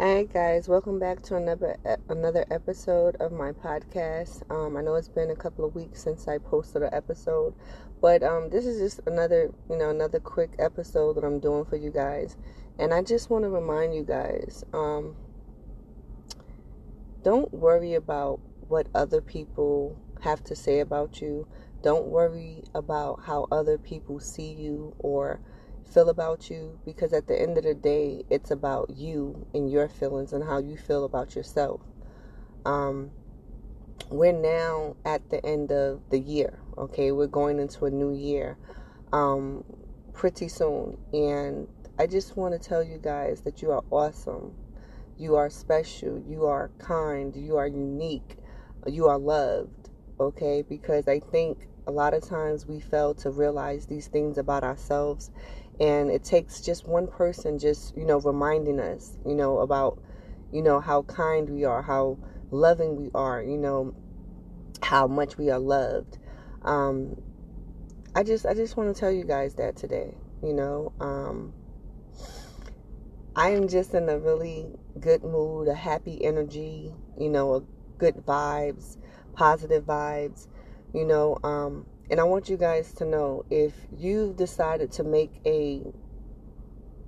Alright, guys, welcome back to another another episode of my podcast. Um, I know it's been a couple of weeks since I posted an episode, but um, this is just another you know another quick episode that I'm doing for you guys, and I just want to remind you guys, um, don't worry about what other people have to say about you. Don't worry about how other people see you or feel about you because at the end of the day, it's about you and your feelings and how you feel about yourself. Um, we're now at the end of the year, okay? We're going into a new year um, pretty soon. And I just want to tell you guys that you are awesome. You are special. You are kind. You are unique. You are loved, okay? Because I think a lot of times we fail to realize these things about ourselves and it takes just one person just you know reminding us you know about you know how kind we are how loving we are you know how much we are loved. Um i just i just want to tell you guys that today you know um i am just in a really good mood a happy energy you know a good vibes positive vibes you know um and I want you guys to know if you've decided to make a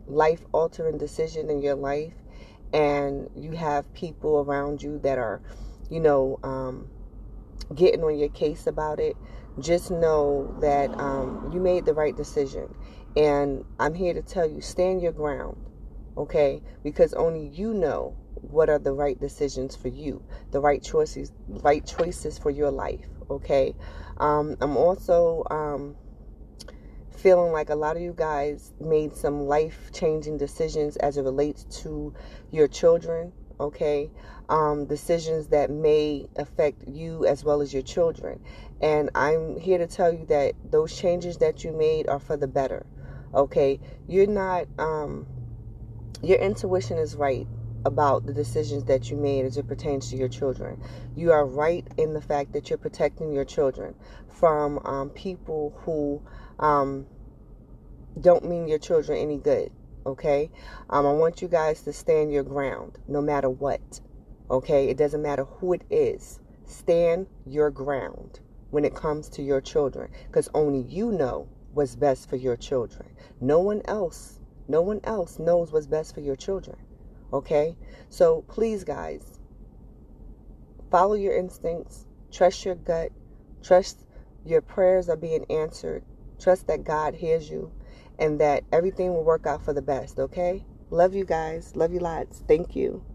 life altering decision in your life and you have people around you that are, you know, um, getting on your case about it, just know that um, you made the right decision. And I'm here to tell you stand your ground, okay? Because only you know what are the right decisions for you, the right choices, right choices for your life, okay? Um, I'm also um, feeling like a lot of you guys made some life changing decisions as it relates to your children, okay? Um, decisions that may affect you as well as your children. And I'm here to tell you that those changes that you made are for the better, okay? You're not, um, your intuition is right about the decisions that you made as it pertains to your children. You are right in the fact that you're protecting your children from um, people who um, don't mean your children any good. Okay? Um, I want you guys to stand your ground no matter what. Okay? It doesn't matter who it is. Stand your ground when it comes to your children because only you know what's best for your children. No one else, no one else knows what's best for your children. Okay? So please, guys, follow your instincts, trust your gut, trust your prayers are being answered, trust that God hears you, and that everything will work out for the best. Okay? Love you guys. Love you lots. Thank you.